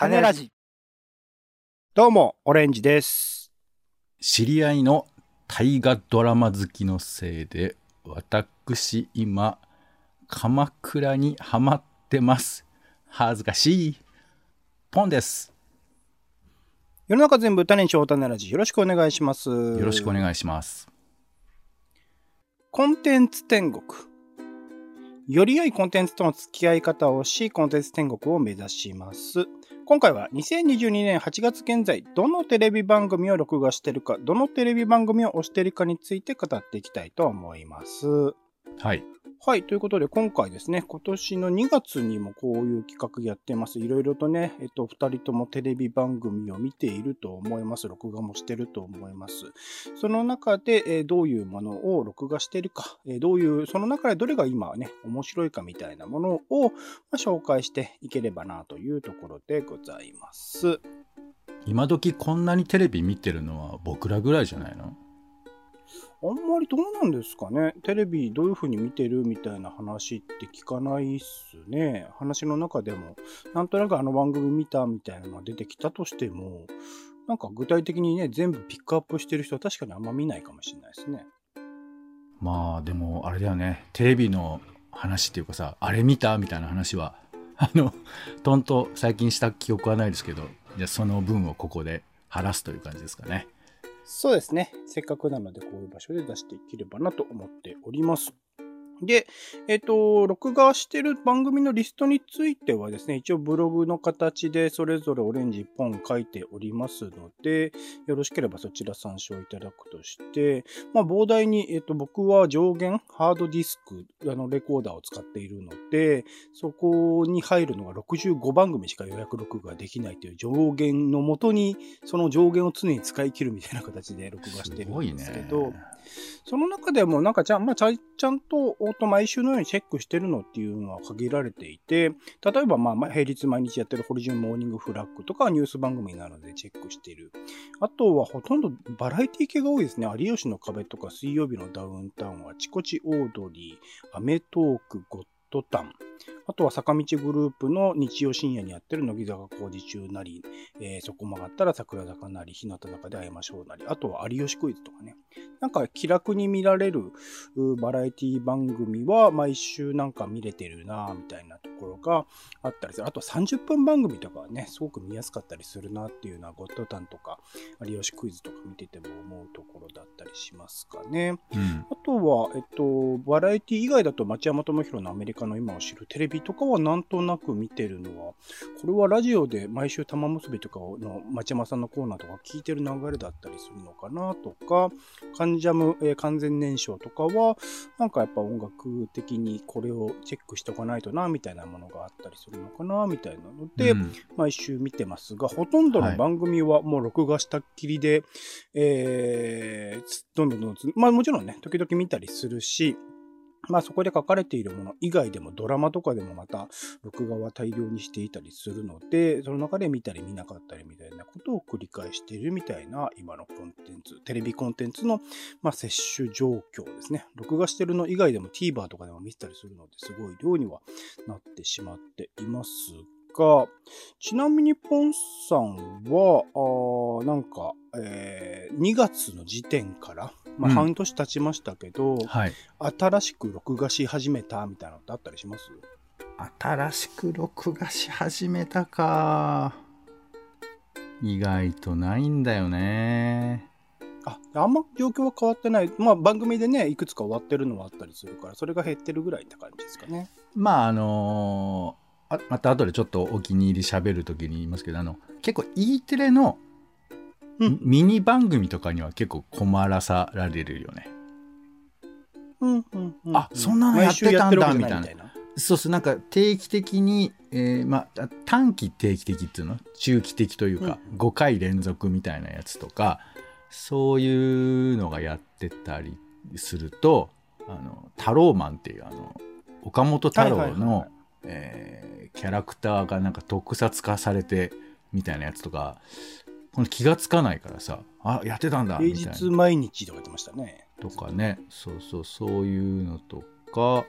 種ラジ。どうも、オレンジです。知り合いの大河ドラマ好きのせいで、私今、鎌倉にハマってます。恥ずかしい。ポンです。世の中全部種にしよう種ラジ。よろしくお願いします。よよろしくお願いします。コンテンツ天国。より良いコンテンツとの付き合い方をし、コンテンツ天国を目指します。今回は2022年8月現在、どのテレビ番組を録画してるか、どのテレビ番組を推してるかについて語っていきたいと思います。はい。はい。ということで、今回ですね、今年の2月にもこういう企画やってます。いろいろとね、えっと、二人ともテレビ番組を見ていると思います。録画もしてると思います。その中で、えーどういうものを録画しているか、えーどういう、その中でどれが今ね、面白いかみたいなものを、まあ、紹介していければなというところでございます。今時こんなにテレビ見てるのは僕らぐらいじゃないの？あんまりどうなんですかね。テレビどういう風に見てるみたいな話って聞かないっすね。話の中でも、なんとなくあの番組見たみたいなのが出てきたとしても、なんか具体的にね、全部ピックアップしてる人は確かにあんま見ないかもしれないですね。まあでもあれだよね。テレビの話っていうかさ、あれ見たみたいな話は、あの、とんと最近した記憶はないですけど、じゃその分をここで晴らすという感じですかね。そうですね。せっかくなので、こういう場所で出していければなと思っております。で、えっ、と、録画してる番組のリストについてはですね、一応ブログの形でそれぞれオレンジ1本書いておりますので、よろしければそちら参照いただくとして、まあ、膨大に、えっ、と、僕は上限、ハードディスク、あの、レコーダーを使っているので、そこに入るのが65番組しか予約録画できないという上限のもとに、その上限を常に使い切るみたいな形で録画してるんですけど、その中でもなんかちゃん、まあ、ちゃんと、毎週のようにチェックしてるのっていうのは限られていて、例えばまあ平日毎日やってるホリジュンモーニングフラッグとかニュース番組なのでチェックしてる。あとはほとんどバラエティ系が多いですね。有吉の壁とか水曜日のダウンタウン、あちこちオードリー、アメトーク、ゴッドタン。あとは坂道グループの日曜深夜にやってる乃木坂工事中なり、えーそこ曲がったら桜坂なり、日向坂で会いましょうなり、あとは有吉クイズとかね。なんか気楽に見られるうバラエティ番組は毎週なんか見れてるなぁみたいなところがあったりする。あと30分番組とかはね、すごく見やすかったりするなっていうのはゴッドタンとか有吉クイズとか見てても思うところだったりしますかね。うん。あとは、えっと、バラエティ以外だと町山智博のアメリカの今を知るテレビとかはなんとなく見てるのは、これはラジオで毎週玉結びとかの町山さんのコーナーとか聞いてる流れだったりするのかなとか、カンジャム、えー完全燃焼とかは、なんかやっぱ音楽的にこれをチェックしておかないとな、みたいなものがあったりするのかな、みたいなので、うん。毎週見てますが、ほとんどの番組はもう録画したっきりで、えーつどんどんどんどんつ、まあもちろんね、時々見たりするし、まあそこで書かれているもの以外でもドラマとかでもまた録画は大量にしていたりするので、その中で見たり見なかったりみたいなことを繰り返しているみたいな今のコンテンツ、テレビコンテンツの、まあ、摂取状況ですね。録画してるの以外でも TVer とかでも見てたりするので、すごい量にはなってしまっていますが、ちなみにポンさんは、あなんか、えー2月の時点から、まあ、うん半年経ちましたけど、はい。新しく録画し始めたみたいなのってあったりします？新しく録画し始めたか。意外とないんだよね。あ、あんま状況は変わってない。まあ番組でね、いくつか終わってるのはあったりするから、それが減ってるぐらいって感じですかね。まああのーあまた後でちょっとお気に入り喋る時に言いますけどあの結構 E テレのうん。ミニ番組とかには結構困らさられるよね。うんうんうん、あそんなのやってたんだみたいな。そうそうなんか定期的に、えーまあ短期定期的っていうの？中期的というか、う5回連続みたいなやつとかそういうのがやってたりすると「あのタローマン」っていうあの岡本太郎の、キャラクターがなんか特撮化されてみたいなやつとかこの気がつかないからさあやってたんだみたいな。平日毎日とか言ってましたね。とかね。そうそうそういうのとか。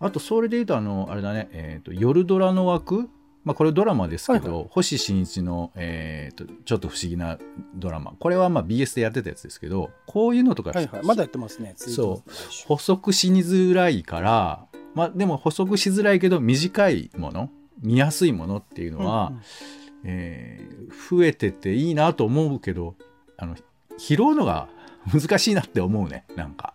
あとそれで言うとあのあれだね、えー、と夜ドラの枠。まあ、これドラマですけど、はい星新一の、えーとちょっと不思議なドラマ。これはまあ BS でやってたやつですけどこういうのとか、はいはい。まだやってますね。そう。補足しづらいから、まあ、でも補足しづらいけど短いもの見やすいものっていうのは、うんうんえー増えてていいなと思うけどあの拾うのが難しいなって思うねなんか。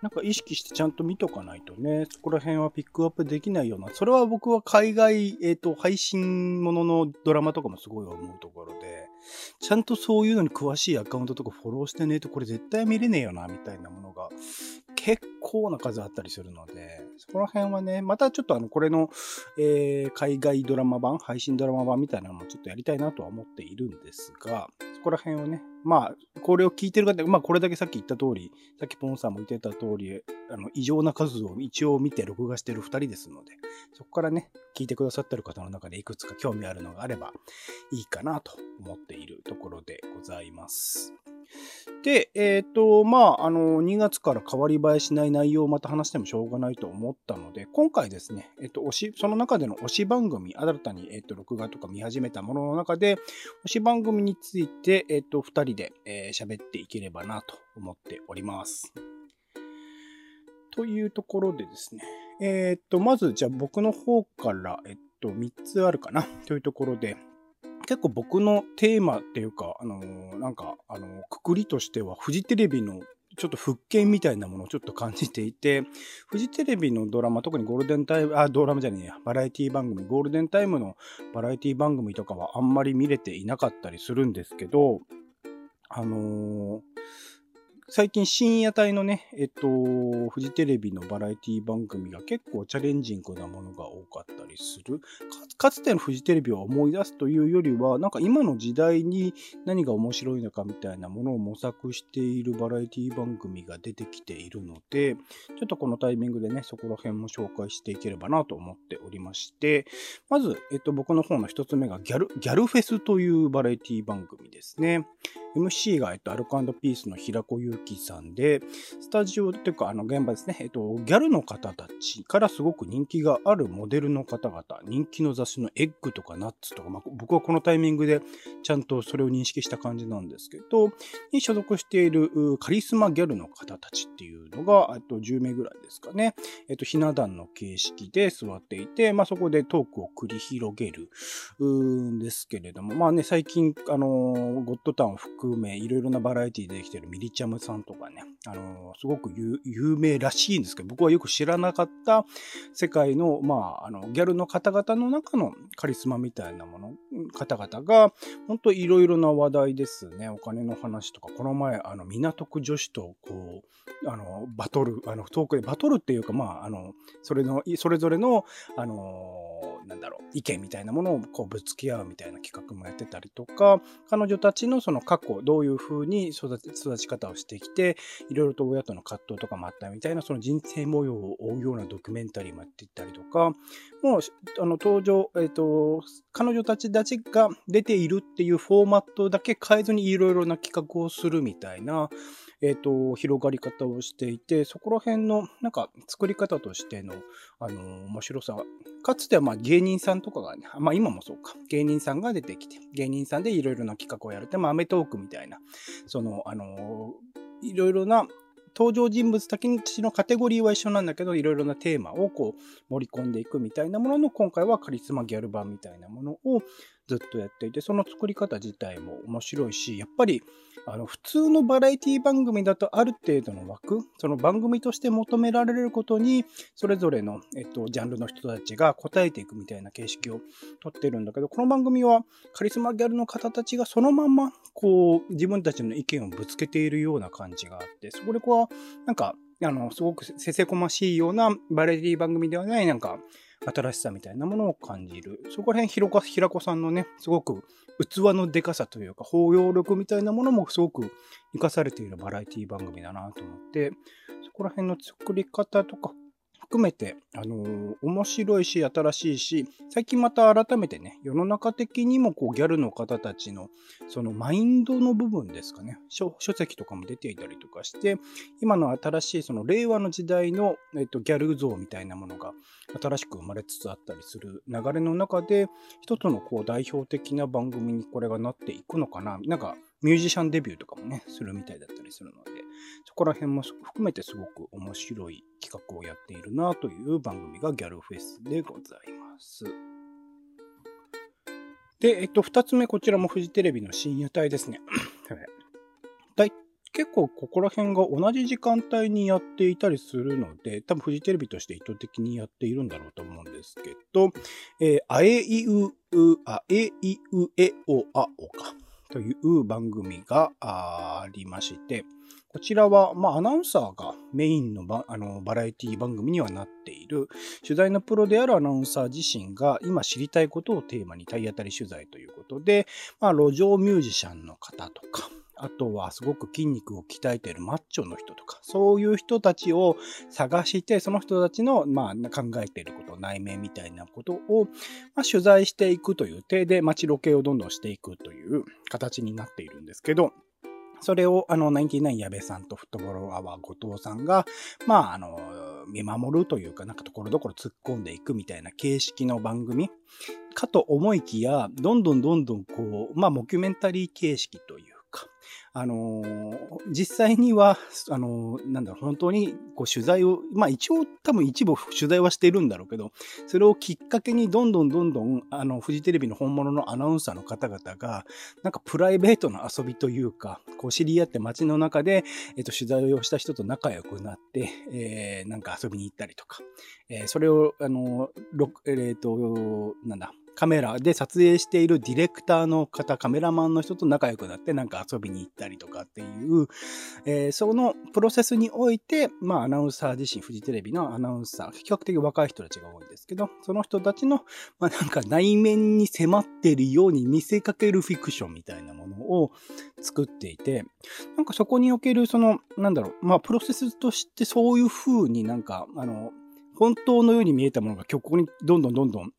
なんか意識してちゃんと見とかないとね、そこら辺はピックアップできないような、それは僕は海外、えっ、と、配信もののドラマとかもすごい思うところで、ちゃんとそういうのに詳しいアカウントとかフォローしてねえとこれ絶対見れねえよな、みたいなものが結構な数あったりするので、そこら辺はね、またちょっとあの、これの、えー海外ドラマ版、配信ドラマ版みたいなのもちょっとやりたいなとは思っているんですが、そこら辺をね、まあ、これを聞いてる方、まあ、これだけさっき言った通り、さっきポンさんも言ってた通り、あの、異常な数を一応見て録画してる二人ですので、そこからね、聞いてくださってる方の中でいくつか興味あるのがあればいいかなと思っているところでございます。で、えっ、と、まあ、あの、2月から変わり映えしない内容をまた話してもしょうがないと思ったので、今回ですね、えっ、と、推し、その中での推し番組、新たに、えっ、と、録画とか見始めたものの中で、推し番組について、えっ、と、2人でえーっていければなと思っております。というところでですね、えっ、と、まず、じゃあ僕の方から、えっ、と、3つあるかな。というところで、結構僕のテーマっていうか、あのーなんか、あのーくくりとしては、フジテレビのちょっと復権みたいなものをちょっと感じていて、フジテレビのドラマ、特にゴールデンタイム、あ、ドラマじゃねえや、バラエティ番組、ゴールデンタイムのバラエティ番組とかはあんまり見れていなかったりするんですけど、あのー最近深夜帯のね、えっと、フジテレビのバラエティ番組が結構チャレンジングなものが多かったりする。かつてのフジテレビを思い出すというよりは、なんか今の時代に何が面白いのかみたいなものを模索しているバラエティ番組が出てきているので、ちょっとこのタイミングでね、そこら辺も紹介していければなと思っておりまして、まず、えっと、僕の方の一つ目がギャル、ギャルフェスというバラエティ番組ですね。MC が、えっと、アルコピースの平子優祐希さんで、スタジオっていうか、あの、現場ですね、えっと、ギャルの方たちからすごく人気があるモデルの方々、人気の雑誌のエッグとかナッツとか、まあ、僕はこのタイミングでちゃんとそれを認識した感じなんですけど、に所属しているカリスマギャルの方たちっていうのが、えっと、10名ぐらいですかね。えっと、ひな壇の形式で座っていて、まあ、そこでトークを繰り広げる、んですけれども、まあね、最近、あのゴッドタウンを含め、いろいろなバラエティでできてるミリチャムさんさんとかね、あのーすごく有名らしいんですけど、僕はよく知らなかった世界の、まあ、あの、ギャルの方々の中のカリスマみたいなもの、方々が、本当いろいろな話題ですね。お金の話とか、この前、あの、港区女子と、こう、あの、バトル、あの、トークで、バトルっていうか、まあ、あの、それの、それぞれの、あの、なんだろう、意見みたいなものをこうぶつけ合うみたいな企画もやってたりとか、彼女たちのその過去、どういう風に育て育ち方をしてきて、いろいろと親との葛藤とかもあったみたいな、その人生模様を追うようなドキュメンタリーもやっていったりとか、もう、あの、登場、えっ、と、彼女たちたちが出ているっていうフォーマットだけ変えずにいろいろな企画をするみたいな、えっ、と、広がり方をしていて、そこら辺の、なんか、作り方としての、あの、面白さ、かつてはまあ芸人さんとかがね、まあ今もそうか、芸人さんが出てきて、芸人さんでいろいろな企画をやる。って、まあアメトークみたいな、その、あの、いろいろな登場人物たちのカテゴリーは一緒なんだけど、いろいろなテーマをこう盛り込んでいくみたいなものの、今回はカリスマギャル版みたいなものをずっとやっていて、その作り方自体も面白いし、やっぱり、あの、普通のバラエティ番組だとある程度の枠、その番組として求められることに、それぞれの、えっと、ジャンルの人たちが答えていくみたいな形式をとってるんだけど、この番組はカリスマギャルの方たちがそのまま、こう、自分たちの意見をぶつけているような感じがあって、そこでこう、なんか、あの、すごくせせこましいようなバラエティ番組ではない、なんか、新しさみたいなものを感じる。そこら辺、平子さんのね、すごく器のでかさというか、包容力みたいなものもすごく生かされているバラエティ番組だなと思って、そこら辺の作り方とか、含めて、あのー、面白いし、新しいし、最近また改めてね、世の中的にもこうギャルの方たちの、そのマインドの部分ですかね、書書籍とかも出ていたりとかして、今の新しいその令和の時代の、えっと、ギャル像みたいなものが新しく生まれつつあったりする流れの中で、一つのこう代表的な番組にこれがなっていくのかな。なんか、ミュージシャンデビューとかもね、するみたいだったりするので、そこら辺も含めてすごく面白い企画をやっているなという番組がギャルフェスでございます。で、えっと、二つ目、こちらもフジテレビの深夜帯ですね。結構ここら辺が同じ時間帯にやっていたりするので、多分フジテレビとして意図的にやっているんだろうと思うんですけど、えー、あえいう、あえいうえおあおかという番組がありまして、こちらは、まあ、アナウンサーがメインのバあのバラエティ番組にはなっている、取材のプロであるアナウンサー自身が今知りたいことをテーマに体当たり取材ということで、まあ、路上ミュージシャンの方とか、あとはすごく筋肉を鍛えているマッチョの人とか、そういう人たちを探して、その人たちの、まあ、考えていること、内面みたいなことを、まあ、取材していくという体で街ロケをどんどんしていくという形になっているんですけど、それを、あの、ナインティナイン矢部さんとフットボールアワー後藤さんが、まあ、あの、見守るというか、なんかところどころ突っ込んでいくみたいな形式の番組かと思いきや、どんどんどんどんこう、まあ、モキュメンタリー形式というか、あのー、実際には、あのー、なんだろう、本当にこう取材を、まあ一応多分一部取材はしてるんだろうけど、それをきっかけにどんどんどんどん、あの、フジテレビの本物のアナウンサーの方々が、なんかプライベートな遊びというか、こう知り合って街の中で、えっと、取材をした人と仲良くなって、えー、なんか遊びに行ったりとか、えー、それを、あの、えっ、と、なんだ、カメラで撮影しているディレクターの方、カメラマンの人と仲良くなってなんか遊びに行ったりとかっていう、えー、そのプロセスにおいて、まあアナウンサー自身、フジテレビのアナウンサー、比較的若い人たちが多いんですけど、その人たちの、まあなんか内面に迫っているように見せかけるフィクションみたいなものを作っていて、なんかそこにおけるその、なんだろう、まあプロセスとしてそういう風になんか、あの、本当のように見えたものがここにどんどんどんどん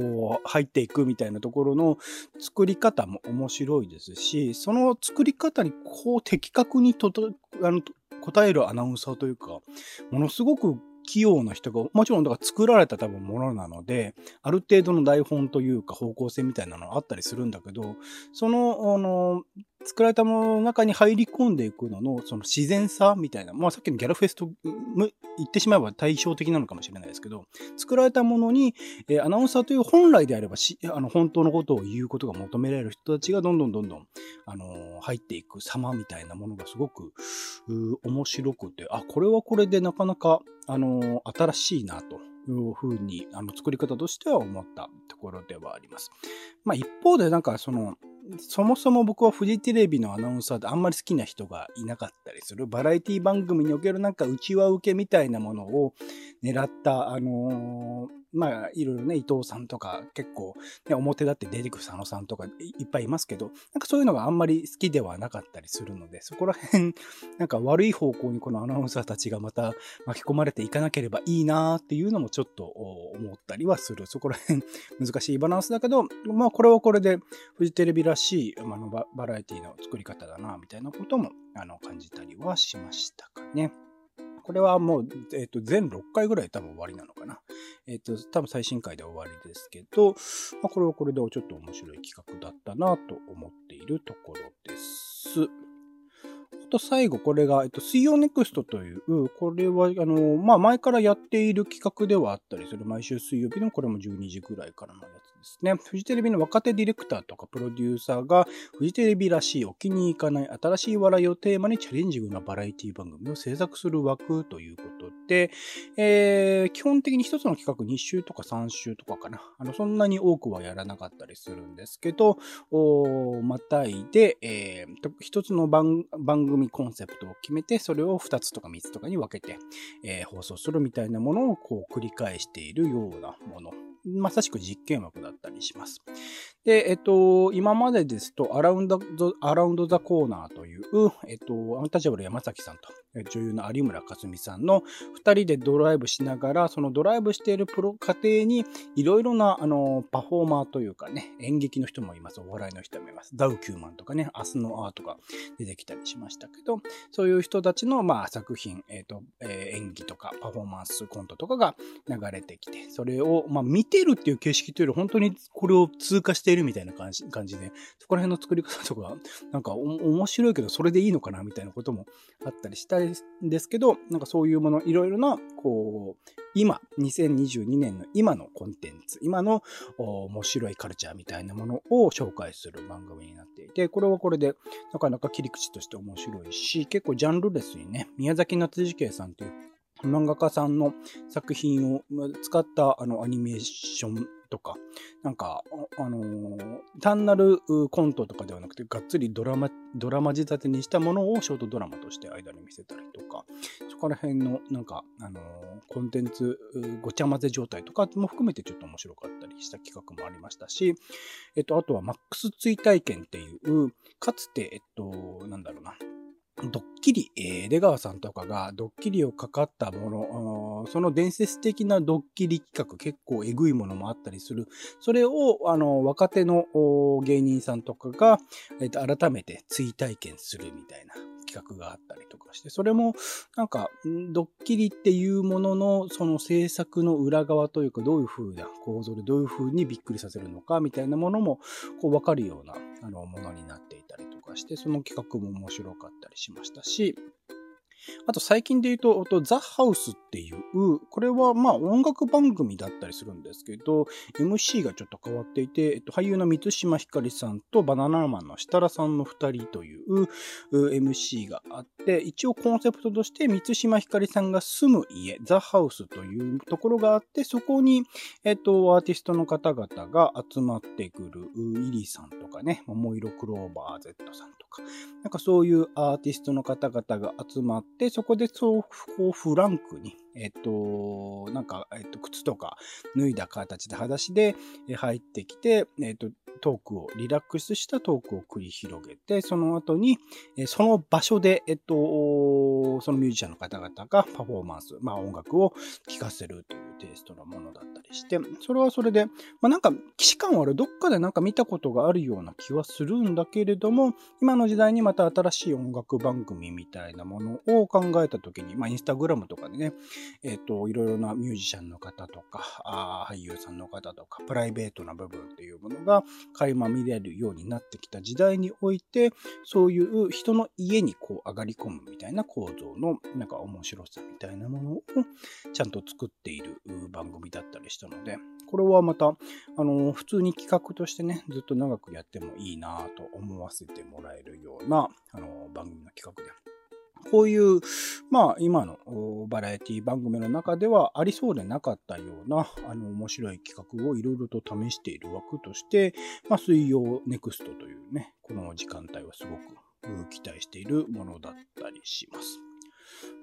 こう入っていくみたいなところの作り方も面白いですし、その作り方にこう的確にととあの答えるアナウンサーというか、ものすごく器用な人が、もちろんだから作られた多分ものなので、ある程度の台本というか方向性みたいなのあったりするんだけど、その、あの、作られたものの中に入り込んでいくのの、その自然さみたいな、まあさっきのギャルフェスと言ってしまえば対照的なのかもしれないですけど、作られたものに、えー、アナウンサーという本来であればし、あの、本当のことを言うことが求められる人たちがどんどんどんどん、あのー、入っていく様みたいなものがすごく、面白くて、あ、これはこれでなかなか、あのー、新しいなと。いうふうに、あの、作り方としては思ったところではあります。まあ一方でなんかその、そもそも僕はフジテレビのアナウンサーであんまり好きな人がいなかったりする。バラエティ番組におけるなんか内輪受けみたいなものを狙った、あのーまあ、いろいろね、伊藤さんとか結構、ね、表立って出てくる佐野さんとかいっぱいいますけど、なんかそういうのがあんまり好きではなかったりするので、そこら辺、なんか悪い方向にこのアナウンサーたちがまた巻き込まれていかなければいいなっていうのもちょっと思ったりはする。そこら辺難しいバランスだけど、まあこれはこれでフジテレビらしい、あのバラエティの作り方だな、みたいなこともあの感じたりはしましたかね。これはもう、えっ、ー、と、全6回ぐらい多分終わりなのかな。えっ、ー、と、多分最新回で終わりですけど、まあ、これはこれでちょっと面白い企画だったなと思っているところです。あと最後、これが、えっと、水曜ネクストという、これは、あの、まあ、前からやっている企画ではあったりする、毎週水曜日のこれも12時ぐらいからのやつですね。フジテレビの若手ディレクターとかプロデューサーが、フジテレビらしいお気に入かない新しい笑いをテーマにチャレンジングなバラエティ番組を制作する枠ということで、えー、基本的に一つの企画2週とか3週とかかな。あの、そんなに多くはやらなかったりするんですけど、おまたいで、えー、一つの番組コンセプトを決めて、それを2つとか3つとかに分けて、えー、放送するみたいなものをこう繰り返しているようなものまさしく実験枠だったりします。で、えっと、今までですと、アラウンド、アラウンドザコーナーという、えっと、アンタッチャブル山崎さんと、女優の有村架純さんの二人でドライブしながら、そのドライブしているプロ過程に、いろいろな、あの、パフォーマーというかね、演劇の人もいます、お笑いの人もいます。ダウキューマンとかね、明日のアーとか出てきたりしましたけど、そういう人たちの、まあ、作品、えっ、と、えー、演技とかパフォーマンスコントとかが流れてきて、それを、まあ、見てるっていう形式というより、本当にこれを通過しているみたいな感じ感じで、そこら辺の作り方とか、なんか面白いけど、それでいいのかなみたいなこともあったりしたんですけど、なんかそういうもの、いろいろな、こう、今、2022年の今のコンテンツ、今の面白いカルチャーみたいなものを紹介する番組になっていて、これはこれでなかなか切り口として面白いし、結構ジャンルレスにね、宮崎夏次慶さんという漫画家さんの作品を使ったあのアニメーションとか、なんか、あのー、単なるコントとかではなくて、がっつりドラマ、ドラマ仕立てにしたものをショートドラマとして間に見せたりとか、そこら辺の、なんか、あのー、コンテンツごちゃ混ぜ状態とかも含めてちょっと面白かったりした企画もありましたし、えっと、あとはマックス追体験っていう、かつて、えっと、なんだろうな、ドッキリ、えー、出川さんとかがドッキリをかかったもの、その伝説的なドッキリ企画、結構えぐいものもあったりする。それを、あの、若手の芸人さんとかが、えー、と改めて追体験するみたいな企画があったりとかして、それも、なんか、ドッキリっていうものの、その制作の裏側というか、どういう風な構造でどういう風にびっくりさせるのか、みたいなものも、こう、わかるような、あの、ものになっていたりとかして、その企画も面白かったりしましたし、あと最近で言うと、ザ・ハウスっていう、これはまあ音楽番組だったりするんですけど、MC がちょっと変わっていて、えっと、俳優の満島ひかりさんとバナナマンの設楽さんの二人という MC があって、一応コンセプトとして満島ひかりさんが住む家、ザ・ハウスというところがあって、そこに、えっと、アーティストの方々が集まってくる、イリさんとかね、桃色クローバー Z さんとか、なんかそういうアーティストの方々が集まって、でそこでそう、フランクに、えっと、なんか、えっと、靴とか脱いだ形で裸足で入ってきて、えっと、トークを、リラックスしたトークを繰り広げて、その後に、その場所で、えっと、そのミュージシャンの方々がパフォーマンス、まあ音楽を聴かせるというテイストのものだったりして、それはそれで、まあなんか、既視感はある、どっかでなんか見たことがあるような気はするんだけれども、今の時代にまた新しい音楽番組みたいなものを考えたときに、まあインスタグラムとかでね、えっと、いろいろなミュージシャンの方とか、あ俳優さんの方とか、プライベートな部分っていうものが垣間見れるようになってきた時代において、そういう人の家にこう上がり込むみたいな構造のなんか面白さみたいなものをちゃんと作っている番組だったりしたので、これはまた、あの、普通に企画としてね、ずっと長くやってもいいなと思わせてもらえるような、あの、番組の企画で。こういう、まあ、今のバラエティ番組の中ではありそうでなかったような、あの、面白い企画をいろいろと試している枠として、まあ、水曜ネクストというね、この時間帯はすごく期待しているものだったりします。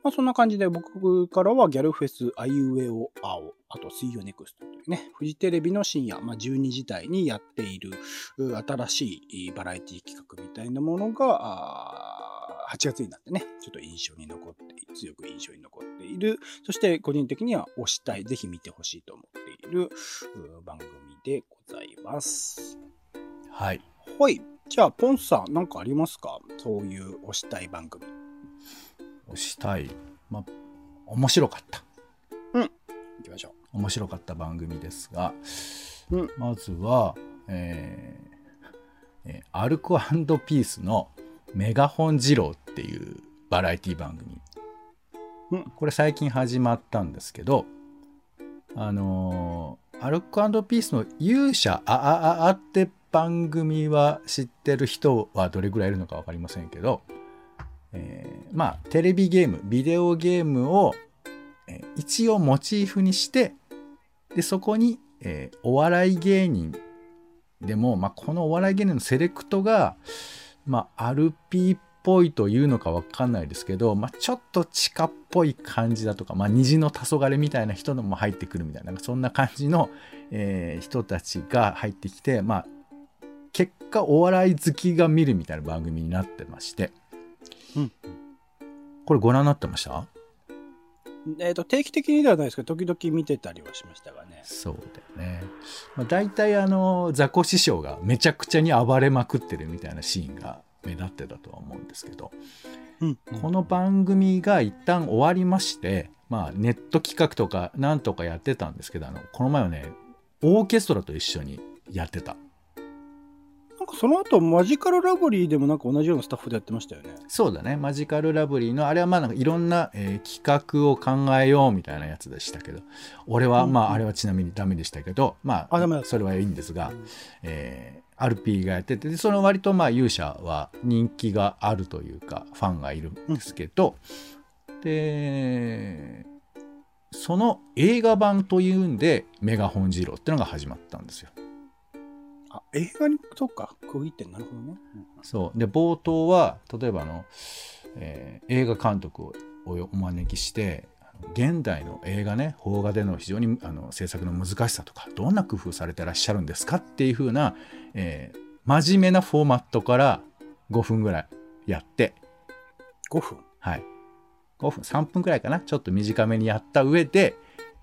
まあ、そんな感じで僕からはギャルフェスアイウェオ青、あと水曜ネクストというね、フジテレビの深夜、まあ、12時台にやっている新しいバラエティ企画みたいなものが、8月になってね、ちょっと印象に残って、強く印象に残っている、そして個人的には推したい、ぜひ見てほしいと思っている番組でございます。はい。はい。じゃあ、ポンさん、何かありますか？そういう推したい番組。推したい。まあ、面白かった。うん。行きましょう。面白かった番組ですが、うん、まずは、えー、えー、アルコピースのメガホン二郎っていうバラエティ番組。うん、これ最近始まったんですけど、あのー、アルコピースの勇者あああって番組は知ってる人はどれぐらいいるのか分かりませんけど、えー、まあテレビゲームビデオゲームを、えー、一応モチーフにしてでそこに、えー、お笑い芸人でも、まあ、このお笑い芸人のセレクトが、まあ、アルピーっぽいというのかわかんないですけど、まあ、ちょっと地下っぽい感じだとか、まあ、虹の黄昏みたいな人も入ってくるみたいな、そんな感じの、えー、人たちが入ってきて、まあ、結果お笑い好きが見るみたいな番組になってまして、うん、これご覧になってました？えっ、と、定期的にではないですけど、時々見てたりはしましたがね。そうだよね。まあ、大体あの、ザコ師匠がめちゃくちゃに暴れまくってるみたいなシーンが目立ってたとは思うんですけど、うん。この番組が一旦終わりまして、まあ、ネット企画とかなんとかやってたんですけど、あの、この前はね、オーケストラと一緒にやってた。なんかその後、マジカルラブリーでもなんか同じようなスタッフでやってましたよね。そうだね。マジカルラブリーの、あれはまあなんかいろんな、えー企画を考えようみたいなやつでしたけど、俺は、うんまああれはちなみにダメでしたけど、まあそれはいいんですが、えーアルピーがやってて、でその割とまあ勇者は人気があるというか、ファンがいるんですけど、で、その映画版というんで、メガホンジローってのが始まったんですよ。あ、映画に、そうか、区切ってんなるほどね。うんそうで冒頭は例えばあの、えー映画監督をおお招きして現代の映画ね邦画での非常にあの制作の難しさとかどんな工夫されてらっしゃるんですかっていう風な、えー真面目なフォーマットから5分ぐらいやって5分？はい。5分、3分くらいかな。ちょっと短めにやった上で、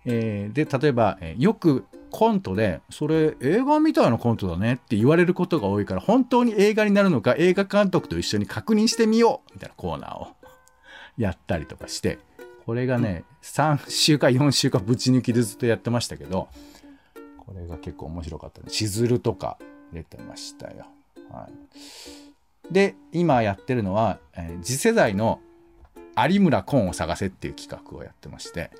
えーで、例えば、えーよくコントで、それ映画みたいなコントだねって言われることが多いから、本当に映画になるのか映画監督と一緒に確認してみようみたいなコーナーを やったりとかして、これがね、3週か4週かぶち抜きでずっとやってましたけど、これが結構面白かったね。しずるとか出てましたよ。はい。で、今やってるのは、えー次世代の有村昆を探せっていう企画をやってまして、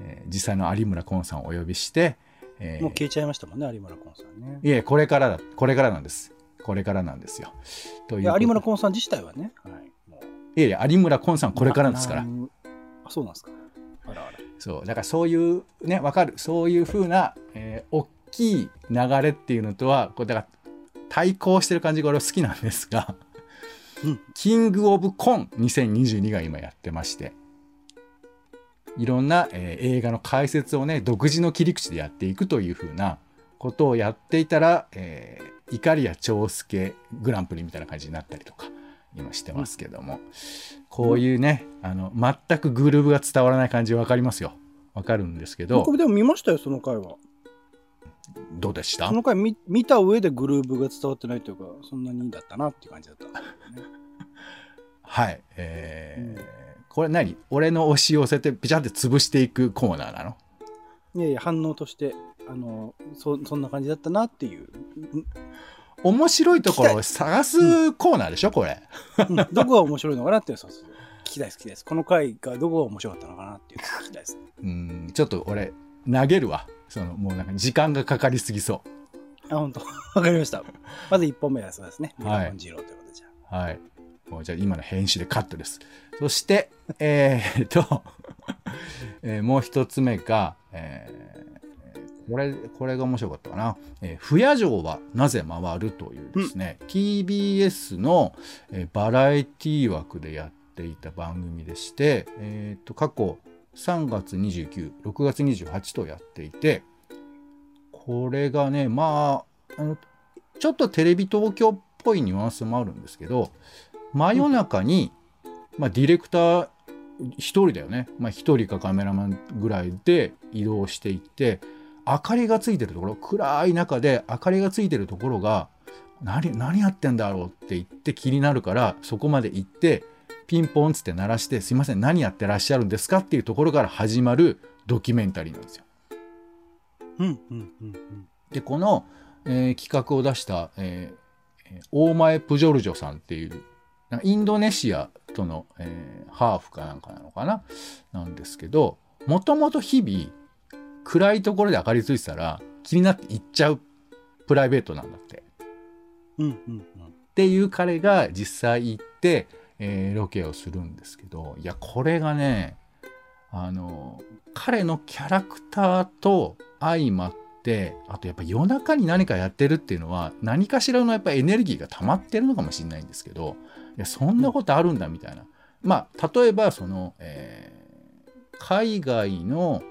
えー実際の有村昆さんをお呼びして、えーもう消えちゃいましたもんね、有村昆さんね。いえ、これからだ、これからなんです。これからなんですよ。という有村昆さん自体はね。はい。もういやいや、有村昆さんこれからですから。あ、そうなんですか。あらあら。そう、だからそういう、ね、わかる。そういうふうな、えー大きい流れっていうのとは、こうだから対抗してる感じが俺は好きなんですが、うんキングオブコン2022が今やってまして、いろんな、えー映画の解説をね、独自の切り口でやっていくというふうなことをやっていたら、えー、怒りや長介グランプリみたいな感じになったりとか、今してますけども、こういうね、あの、全くグルーブが伝わらない感じわかりますよ。わかるんですけど僕、でも見ましたよ、その回は。どうでした？その回見見た上でグルーブが伝わってないというか、そんなにだったなっていう感じだったね。はい。えーこれ何？俺の推しを寄せてピチャって潰していくコーナーなの？いやいや、反応として、あの、そそんな感じだったなっていう。うん面白いところを探すコーナーでしょ？これ。うんどこが面白いのかなってそうそう聞きたいです、聞きたいです。この回がどこが面白かったのかなっていう聞きたいです。うん、ちょっと俺、投げるわ。その、もうなんか時間がかかりすぎそう。あ、本当わかりました。まず1本目はそうですね。はいメガホンジローということでじゃはい。もうじゃあ今の編集でカットです。そして、えーっと、えーもう一つ目が、えーこれ、これが面白かったかな。えー、不夜城はなぜ回るというですね、TBS の、えーバラエティ枠でやっていた番組でして、えーっと、過去3月29、6月28とやっていて、これがね、まあ、あの、ちょっとテレビ東京っぽいニュアンスもあるんですけど、真夜中に、まあ、ディレクター一人だよね。まあ、一人かカメラマンぐらいで移動していって、明かりがついてるところ、暗い中で明かりがついてるところが、何、何やってんだろうって言って気になるから、そこまで行って、ピンポンつって鳴らして、すいません、何やってらっしゃるんですかっていうところから始まるドキュメンタリーなんですよ。あ。うん、うん、うん、うん。でこの、えー企画を出した、えーえー大前プジョルジョさんっていうなんかインドネシアとの、えーハーフかなんかなのかな？なんですけどもともと日々暗いところで明かりついてたら気になって行っちゃうプライベートなんだって。うん、うん、うん。っていう彼が実際行って、えーロケをするんですけどいやこれがねあの彼のキャラクターと相まってあとやっぱ夜中に何かやってるっていうのは何かしらのやっぱエネルギーが溜まってるのかもしれないんですけどやそんなことあるんだみたいな、まあ例えばその、えー海外の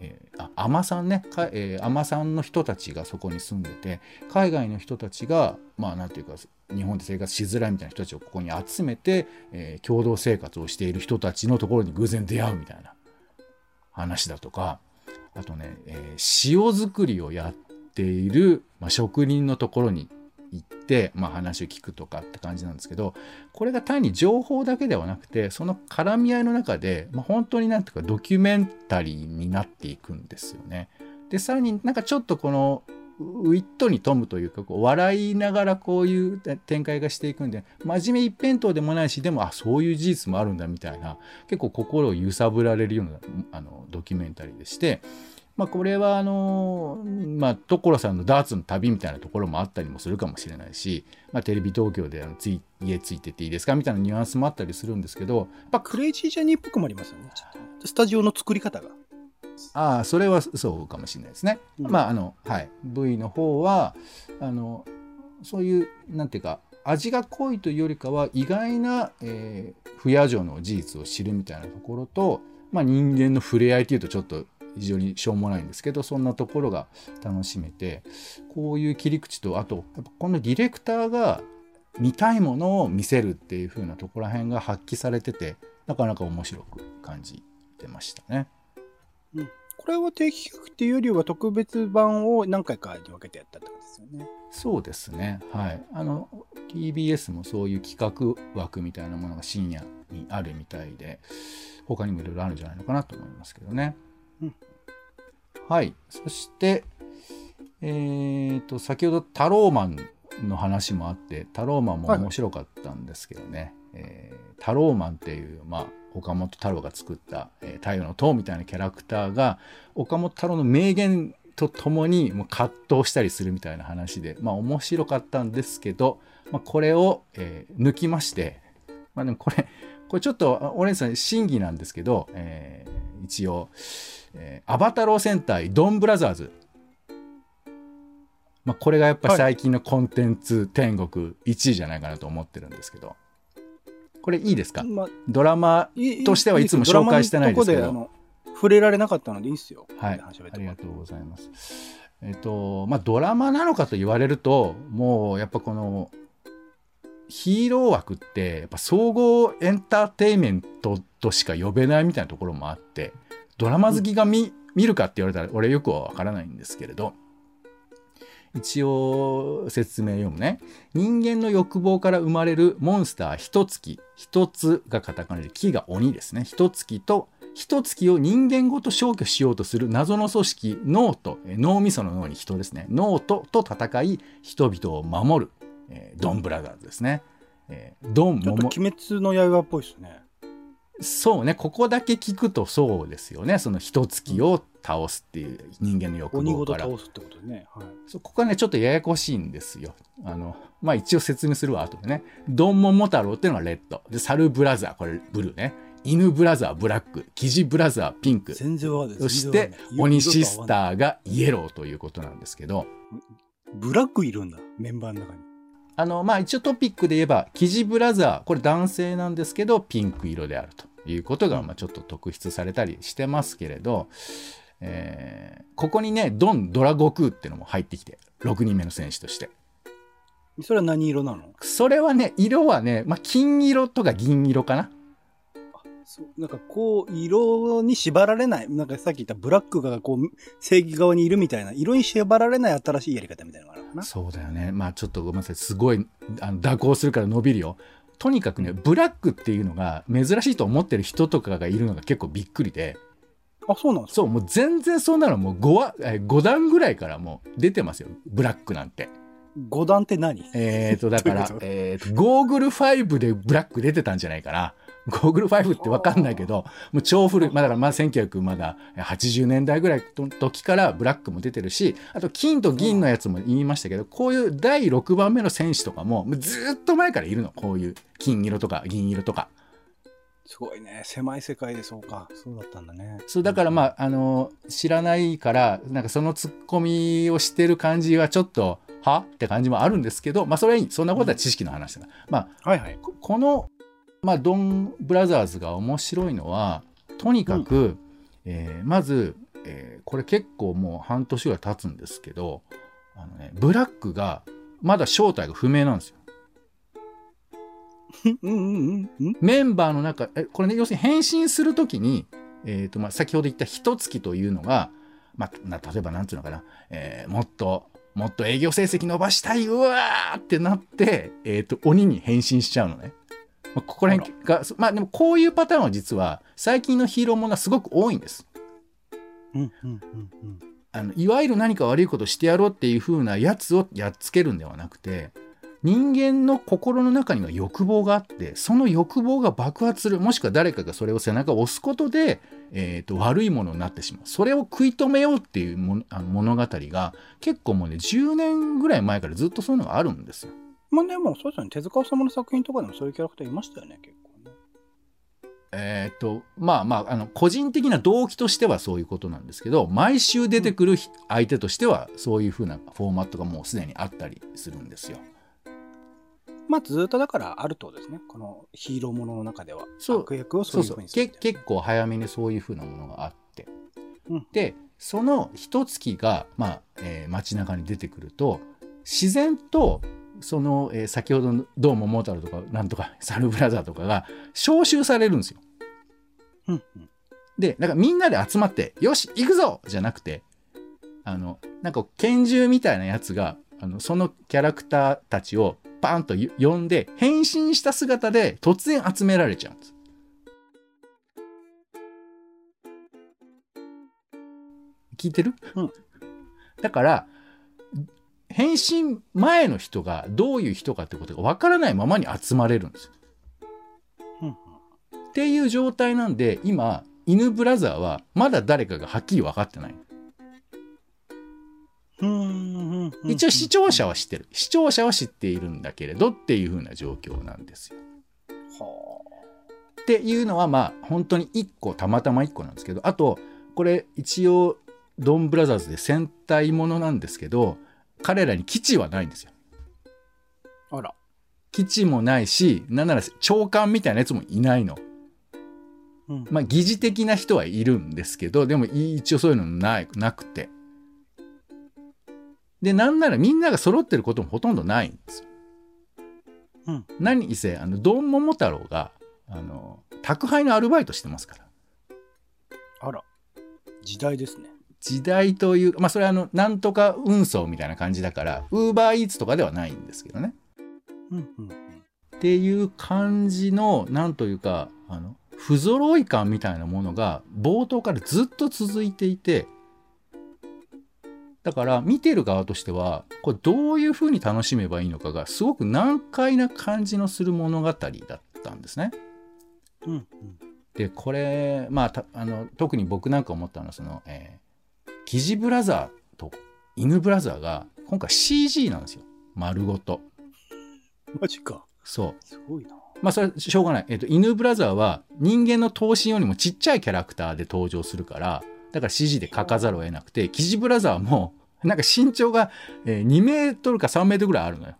えーあ海さんね。か、えー、海さんの人たちがそこに住んでて海外の人たちがまあなんていうか日本で生活しづらいみたいな人たちをここに集めて、えー共同生活をしている人たちのところに偶然出会うみたいな話だとか、あとね、えー塩作りをやっている、まあ、職人のところに行って、まあ、話を聞くとかって感じなんですけどこれが単に情報だけではなくてその絡み合いの中で、まあ、本当になんていうかドキュメンタリーになっていくんですよね。でさらになんかちょっとこのウィットに富むというかこう笑いながらこういう展開がしていくんで真面目一辺倒でもないしでもあそういう事実もあるんだみたいな結構心を揺さぶられるようなあのドキュメンタリーでして、まあ、これはあのまあ所さんのダーツの旅みたいなところもあったりもするかもしれないし、まあ、テレビ東京であのつい家ついてっていいですかみたいなニュアンスもあったりするんですけどやっぱクレイジージャーニーっぽくもありますよね。スタジオの作り方が。ああそれはそうかもしれないですね。うんまああのはい V の方はあのそういうなんていうか味が濃いというよりかは意外な、えー不夜城の事実を知るみたいなところと、まあ、人間の触れ合いというとちょっと非常にしょうもないんですけどそんなところが楽しめてこういう切り口とあとやっぱこのディレクターが見たいものを見せるっていう風なところら辺が発揮されててなかなか面白く感じてましたね。これは定期企画っていうよりは特別版を何回かに分けてやったってことですよね。そうですね。はい。あの、TBS もそういう企画枠みたいなものが深夜にあるみたいで、他にもいろいろあるんじゃないのかなと思いますけどね。うんはい。そして、えっ、と、先ほどタローマンの話もあって、タローマンも面白かったんですけどね。えータローマンっていう、まあ、岡本太郎が作った、えー太陽の塔みたいなキャラクターが、岡本太郎の名言とともにもう葛藤したりするみたいな話で、まあ面白かったんですけど、まあ、これを、えー抜きまして、まあでもこれ、これちょっと、あオレンジさん審議なんですけど、えー一応、えーアバタロー戦隊ドンブラザーズ。まあこれがやっぱ最近のコンテンツ天国1位じゃないかなと思ってるんですけど、これいいですか？まあドラマいとしてはいつも紹介してないですけど。触れられなかったのでいいっすよ。はい、ありがとうございます。えっと、まあ、ドラマなのかと言われると、もうやっぱこの、ヒーロー枠って、やっぱ総合エンターテインメントとしか呼べないみたいなところもあって、ドラマ好きが見,、見るかって言われたら、俺よくはわからないんですけれど、一応説明読むね。人間の欲望から生まれるモンスター一月。一つがカタカナで、木が鬼ですね。一月と、一月を人間ごと消去しようとする謎の組織、脳と、え脳みその脳に人ですね。脳とと戦い、人々を守る、えードンブラザーズですね。えードン、ちょっと鬼滅の刃っぽいっすね。そうね、ここだけ聞くとそうですよね。その一月を倒すっていう人間の欲鬼望から。ごと倒すってことでね。はい。そうここはね、ちょっとややこしいんですよ。あの、まあ一応説明するわ、後でね。ドンモモ太郎っていうのがレッド。で、サルブラザー、これブルーね。犬ブラザー、ブラック。キジブラザー、ピンク。そして鬼シスターがイエローということなんですけど、ブラックいるんだ。メンバーの中に。あの、まあ一応トピックで言えば、キジブラザー、これ男性なんですけど、ピンク色であるということが、まあちょっと特筆されたりしてますけれど、えーここにね、ドン・ドラゴクーっていうのも入ってきて、6人目の選手として。それは何色なの？それはね、色はね、まあ、金色とか銀色かな。そうなんかこう、色に縛られない。なんかさっき言ったブラックがこう、正義側にいるみたいな、色に縛られない新しいやり方みたいなのがあるのかな。そうだよね。まあちょっとごめんなさい。すごいあの蛇行するから伸びるよ。とにかくね、ブラックっていうのが珍しいと思ってる人とかがいるのが結構びっくりで、あ、そうなんですか？そう、もう全然そんなのもう 5, 話えー5段ぐらいからもう出てますよ。ブラックなんて。五段って何？えーと、だからえーと、ゴーグル5でブラック出てたんじゃないかな。ゴーグル5ってわかんないけど、もう超古い、まあだからまあ1900まだ80年代ぐらいの時からブラックも出てるし、あと金と銀のやつも言いましたけど、こういう第6番目の選手とかも、ずっと前からいるの。こういう金色とか銀色とか。すごいね。狭い世界でそうか。そうだったんだね。そう、だからまあ、あの、知らないから、なんかそのツッコミをしてる感じはちょっと、は？って感じもあるんですけど、まあそれはいい。そんなことは知識の話だから。まあ、はいはい。ここの、まあ、ドンブラザーズが面白いのはとにかく、えーまず、えーこれ結構もう半年ぐらい経つんですけどあの、ね、ブラックがまだ正体が不明なんですよ。うんうんうんうん。メンバーの中えこれね要するに変身する時にえーとまあ、先ほど言った一月というのが、まあ、な例えばなんていうのかな、えーもっともっと営業成績伸ばしたいうわーってなって、えーと鬼に変身しちゃうのね。まあ、ここら辺がまあでもこういうパターンは実は最近のヒーローものはすごく多いんです。うんうんうんあのいわゆる何か悪いことしてやろうっていう風なやつをやっつけるんではなくて人間の心の中には欲望があってその欲望が爆発するもしくは誰かがそれを背中を押すことで、えーと悪いものになってしまうそれを食い止めようっていうものあの物語が結構もうね10年ぐらい前からずっとそういうのがあるんですよ。まあでもそうですよね。手塚治虫の作品とかでもそういうキャラクターいましたよね、結構ね。えー、とまあまああの個人的な動機としてはそういうことなんですけど毎週出てくる相手としてはそういう風なフォーマットがもうすでにあったりするんですよ。まあずっとだからあるとですね。このヒーローものの中では。そう悪役をそそういうふうにするけ結構早めにそういう風なものがあって、うんでその一月が、まあえー街中に出てくると自然とその、えー先ほどの「どうも桃太郎」とかなんとか「サルブラザー」とかが招集されるんですよ。うんうんで、なんかみんなで集まって、よし、行くぞじゃなくて、あの、なんか拳銃みたいなやつが、あの、そのキャラクターたちをバーンとよ呼んで、変身した姿で突然集められちゃうんです。聞いてる、うんだから、変身前の人がどういう人かってことがわからないままに集まれるんですよ。うんっていう状態なんで今犬ブラザーはまだ誰かがはっきり分かってない、一応視聴者は知ってる。視聴者は知っているんだけれどっていう風な状況なんですよ。はっていうのはまあ。本当に1個たまたま1個なんですけどあとこれ一応ドンブラザーズで戦隊ものなんですけど彼らに基地はないんですよあ。あら。基地もないしなんなら長官みたいなやつもいないのうんまあ疑似的な人はいるんですけどでも一応そういうのないなくてでなんならみんなが揃ってることもほとんどないんですよ。うん何せあのドン・モモ太郎があの宅配のアルバイトしてますからあら。時代ですね。時代というまあそれはあのなんとか運送みたいな感じだからウーバーイーツとかではないんですけどね。うんうんうん。っていう感じのなんというかあの不揃い感みたいなものが冒頭からずっと続いていてだから見てる側としてはこれどういう風に楽しめばいいのかがすごく難解な感じのする物語だったんですね。うんうん。でこれまあたあの特に僕なんか思ったのはその、えーキジブラザーと犬ブラザーが今回 CG なんですよ丸ごと。マジか。そうすごいな。まあそれはしょうがない。えっ、と、犬ブラザーは人間の頭身よりもちっちゃいキャラクターで登場するから、だから CG で描かざるを得なくて、キジブラザーも、なんか身長が、えー2メートルか3メートルぐらいあるのよ。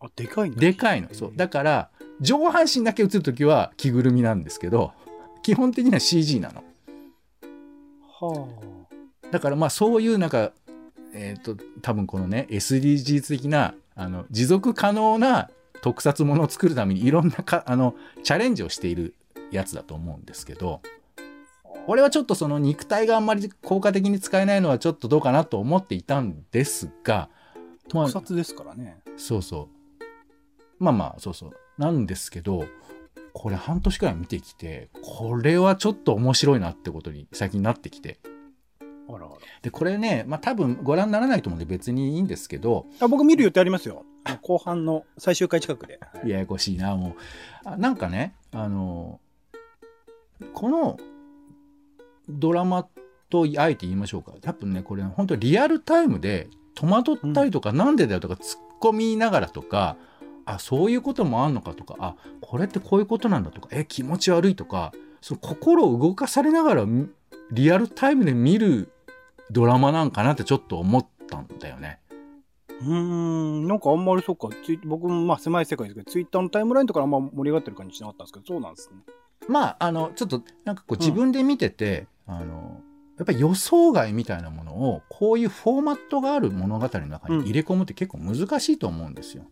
あ、でかいんだ。でかいの。そう。だから、上半身だけ映るときは着ぐるみなんですけど、基本的には CG なの。はだからまあそういうなんか、えっ、と、多分このね、SDGs 的な、あの、持続可能な特撮ものを作るためにいろんなか、あの、チャレンジをしているやつだと思うんですけど、俺はちょっとその肉体があんまり効果的に使えないのはちょっとどうかなと思っていたんですが、まあ特撮ですからね。そうそう。まあまあ、そうそう。なんですけど、これ半年くらい見てきて、これはちょっと面白いなってことに最近なってきて。あらあら。で、これね、まあ多分ご覧にならないと思うんで別にいいんですけど、あ僕見る予定ありますよ。後半の最終回近くで。はいややこしいな、もう。あなんかね、あの、このドラマとあえて言いましょうか。多分ね、これ本当リアルタイムで戸惑ったりとか、なんでだよとか突っ込みながらとか、あ、そういうこともあんのかとか、あ、これってこういうことなんだとか、え、気持ち悪いとか、その心を動かされながらみリアルタイムで見るドラマなんかなってちょっと思ったんだよね。うーん、なんかあんまりそっか、ツイ僕もまあ狭い世界ですけど、ツイッターのタイムラインとかあんま盛り上がってる感じしなかったんですけど、そうなんですね。まあ、あの、ちょっと、なんかこううん自分で見てて、あの、やっぱり予想外みたいなものを、こういうフォーマットがある物語の中に入れ込むって結構難しいと思うんですよ。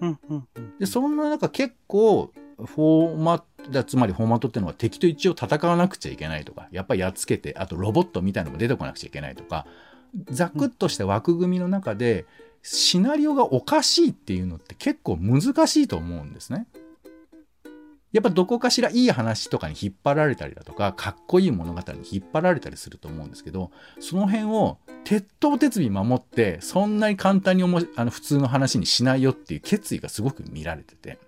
うん、うん、うん。で、そんな中結構、フォーマット、つまりフォーマットっていうのは敵と一応戦わなくちゃいけないとか、やっぱりやっつけて、あとロボットみたいなのも出てこなくちゃいけないとか、ざくっとした枠組みの中で、シナリオがおかしいっていうのって結構難しいと思うんですね。やっぱどこかしらいい話とかに引っ張られたりだとか、かっこいい物語に引っ張られたりすると思うんですけど、その辺を鉄頭鉄尾守って、そんなに簡単に思あの普通の話にしないよっていう決意がすごく見られてて。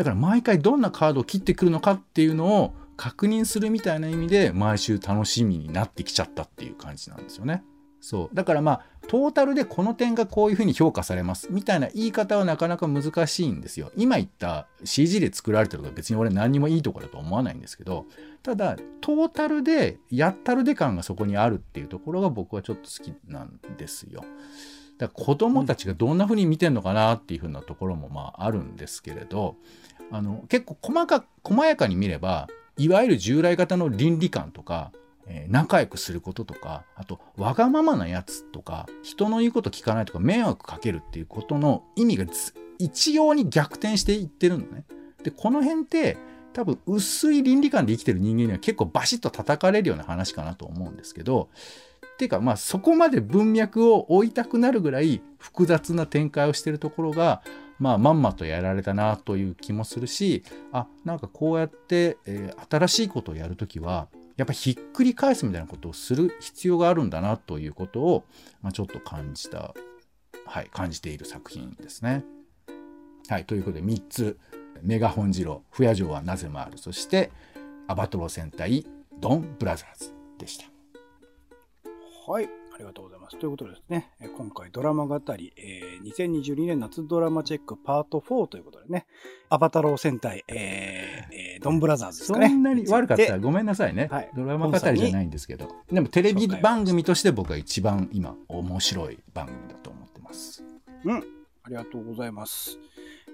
だから毎回どんなカードを切ってくるのかっていうのを確認するみたいな意味で、毎週楽しみになってきちゃったっていう感じなんですよね。そう。だからまあ、トータルでこの点がこういうふうに評価されます。みたいな言い方はなかなか難しいんですよ。今言った CG で作られてると別に俺何にもいいとこだと思わないんですけど、ただ、トータルで、やったるで感がそこにあるっていうところが僕はちょっと好きなんですよ。だから子供たちがどんな風に見てんのかなっていう風なところもまああるんですけれど、あの、結構細か、細やかに見れば、いわゆる従来型の倫理観とか、えー、仲良くすることとか、あと、わがままなやつとか、人の言うこと聞かないとか、迷惑かけるっていうことの意味が一様に逆転していってるのね。で、この辺って、多分薄い倫理観で生きてる人間には結構バシッと叩かれるような話かなと思うんですけど、ていうかまあそこまで文脈を追いたくなるぐらい複雑な展開をしてるところが、まあまんまとやられたなという気もするし、あ、なんかこうやって、えー、新しいことをやるときは、やっぱひっくり返すみたいなことをする必要があるんだなということを、まあ、ちょっと感じた、はい、感じている作品ですね。はい、ということで3つ。メガホンジロー、不夜城はなぜ回る。そして、アバトロ戦隊ドンブラザーズでした。はい。ありがとうございます。ということでですね、今回ドラマ語り、えー、2022年夏ドラマチェックパート4ということでね、アバタロー戦隊、えー、えー、ドンブラザーズですかね。そんなに悪かったらごめんなさいね。はい、ドラマ語りじゃないんですけど。でもテレビ番組として僕は一番今面白い番組だと思ってます。うん。ありがとうございます。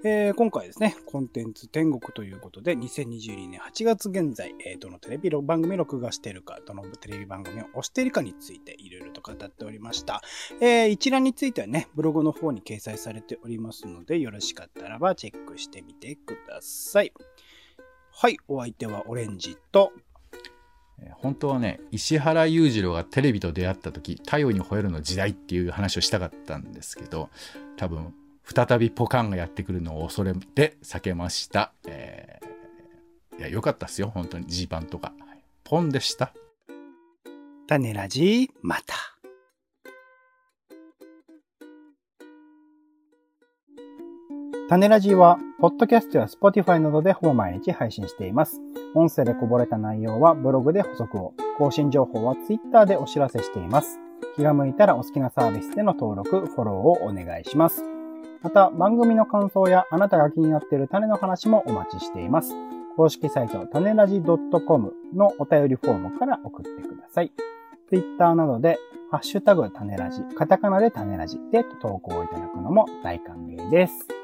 えー、今回ですね、コンテンツ天国ということで、2022年8月現在、えー、どのテレビ番組録画しているか、どのテレビ番組を推しているかについていろいろと語っておりました。えー、一覧についてはね、ブログの方に掲載されておりますので、よろしかったらばチェックしてみてください。はい、お相手はオレンジと、本当はね石原裕次郎がテレビと出会った時太陽に吠えるの時代っていう話をしたかったんですけど多分再びポカンがやってくるのを恐れて避けました。えー、いや、よかったっすよ、本当に。ジーパンとか。ポンでした。種ラジまた。種ラジは、ポッドキャストやスポティファイなどでほぼ毎日配信しています。音声でこぼれた内容はブログで補足を、更新情報はツイッターでお知らせしています。気が向いたらお好きなサービスでの登録、フォローをお願いします。また、番組の感想やあなたが気になっている種の話もお待ちしています。公式サイト、種ラジ .com のお便りフォームから送ってください。Twitter などで、ハッシュタグ種ラジ、カタカナで種ラジで投稿いただくのも大歓迎です。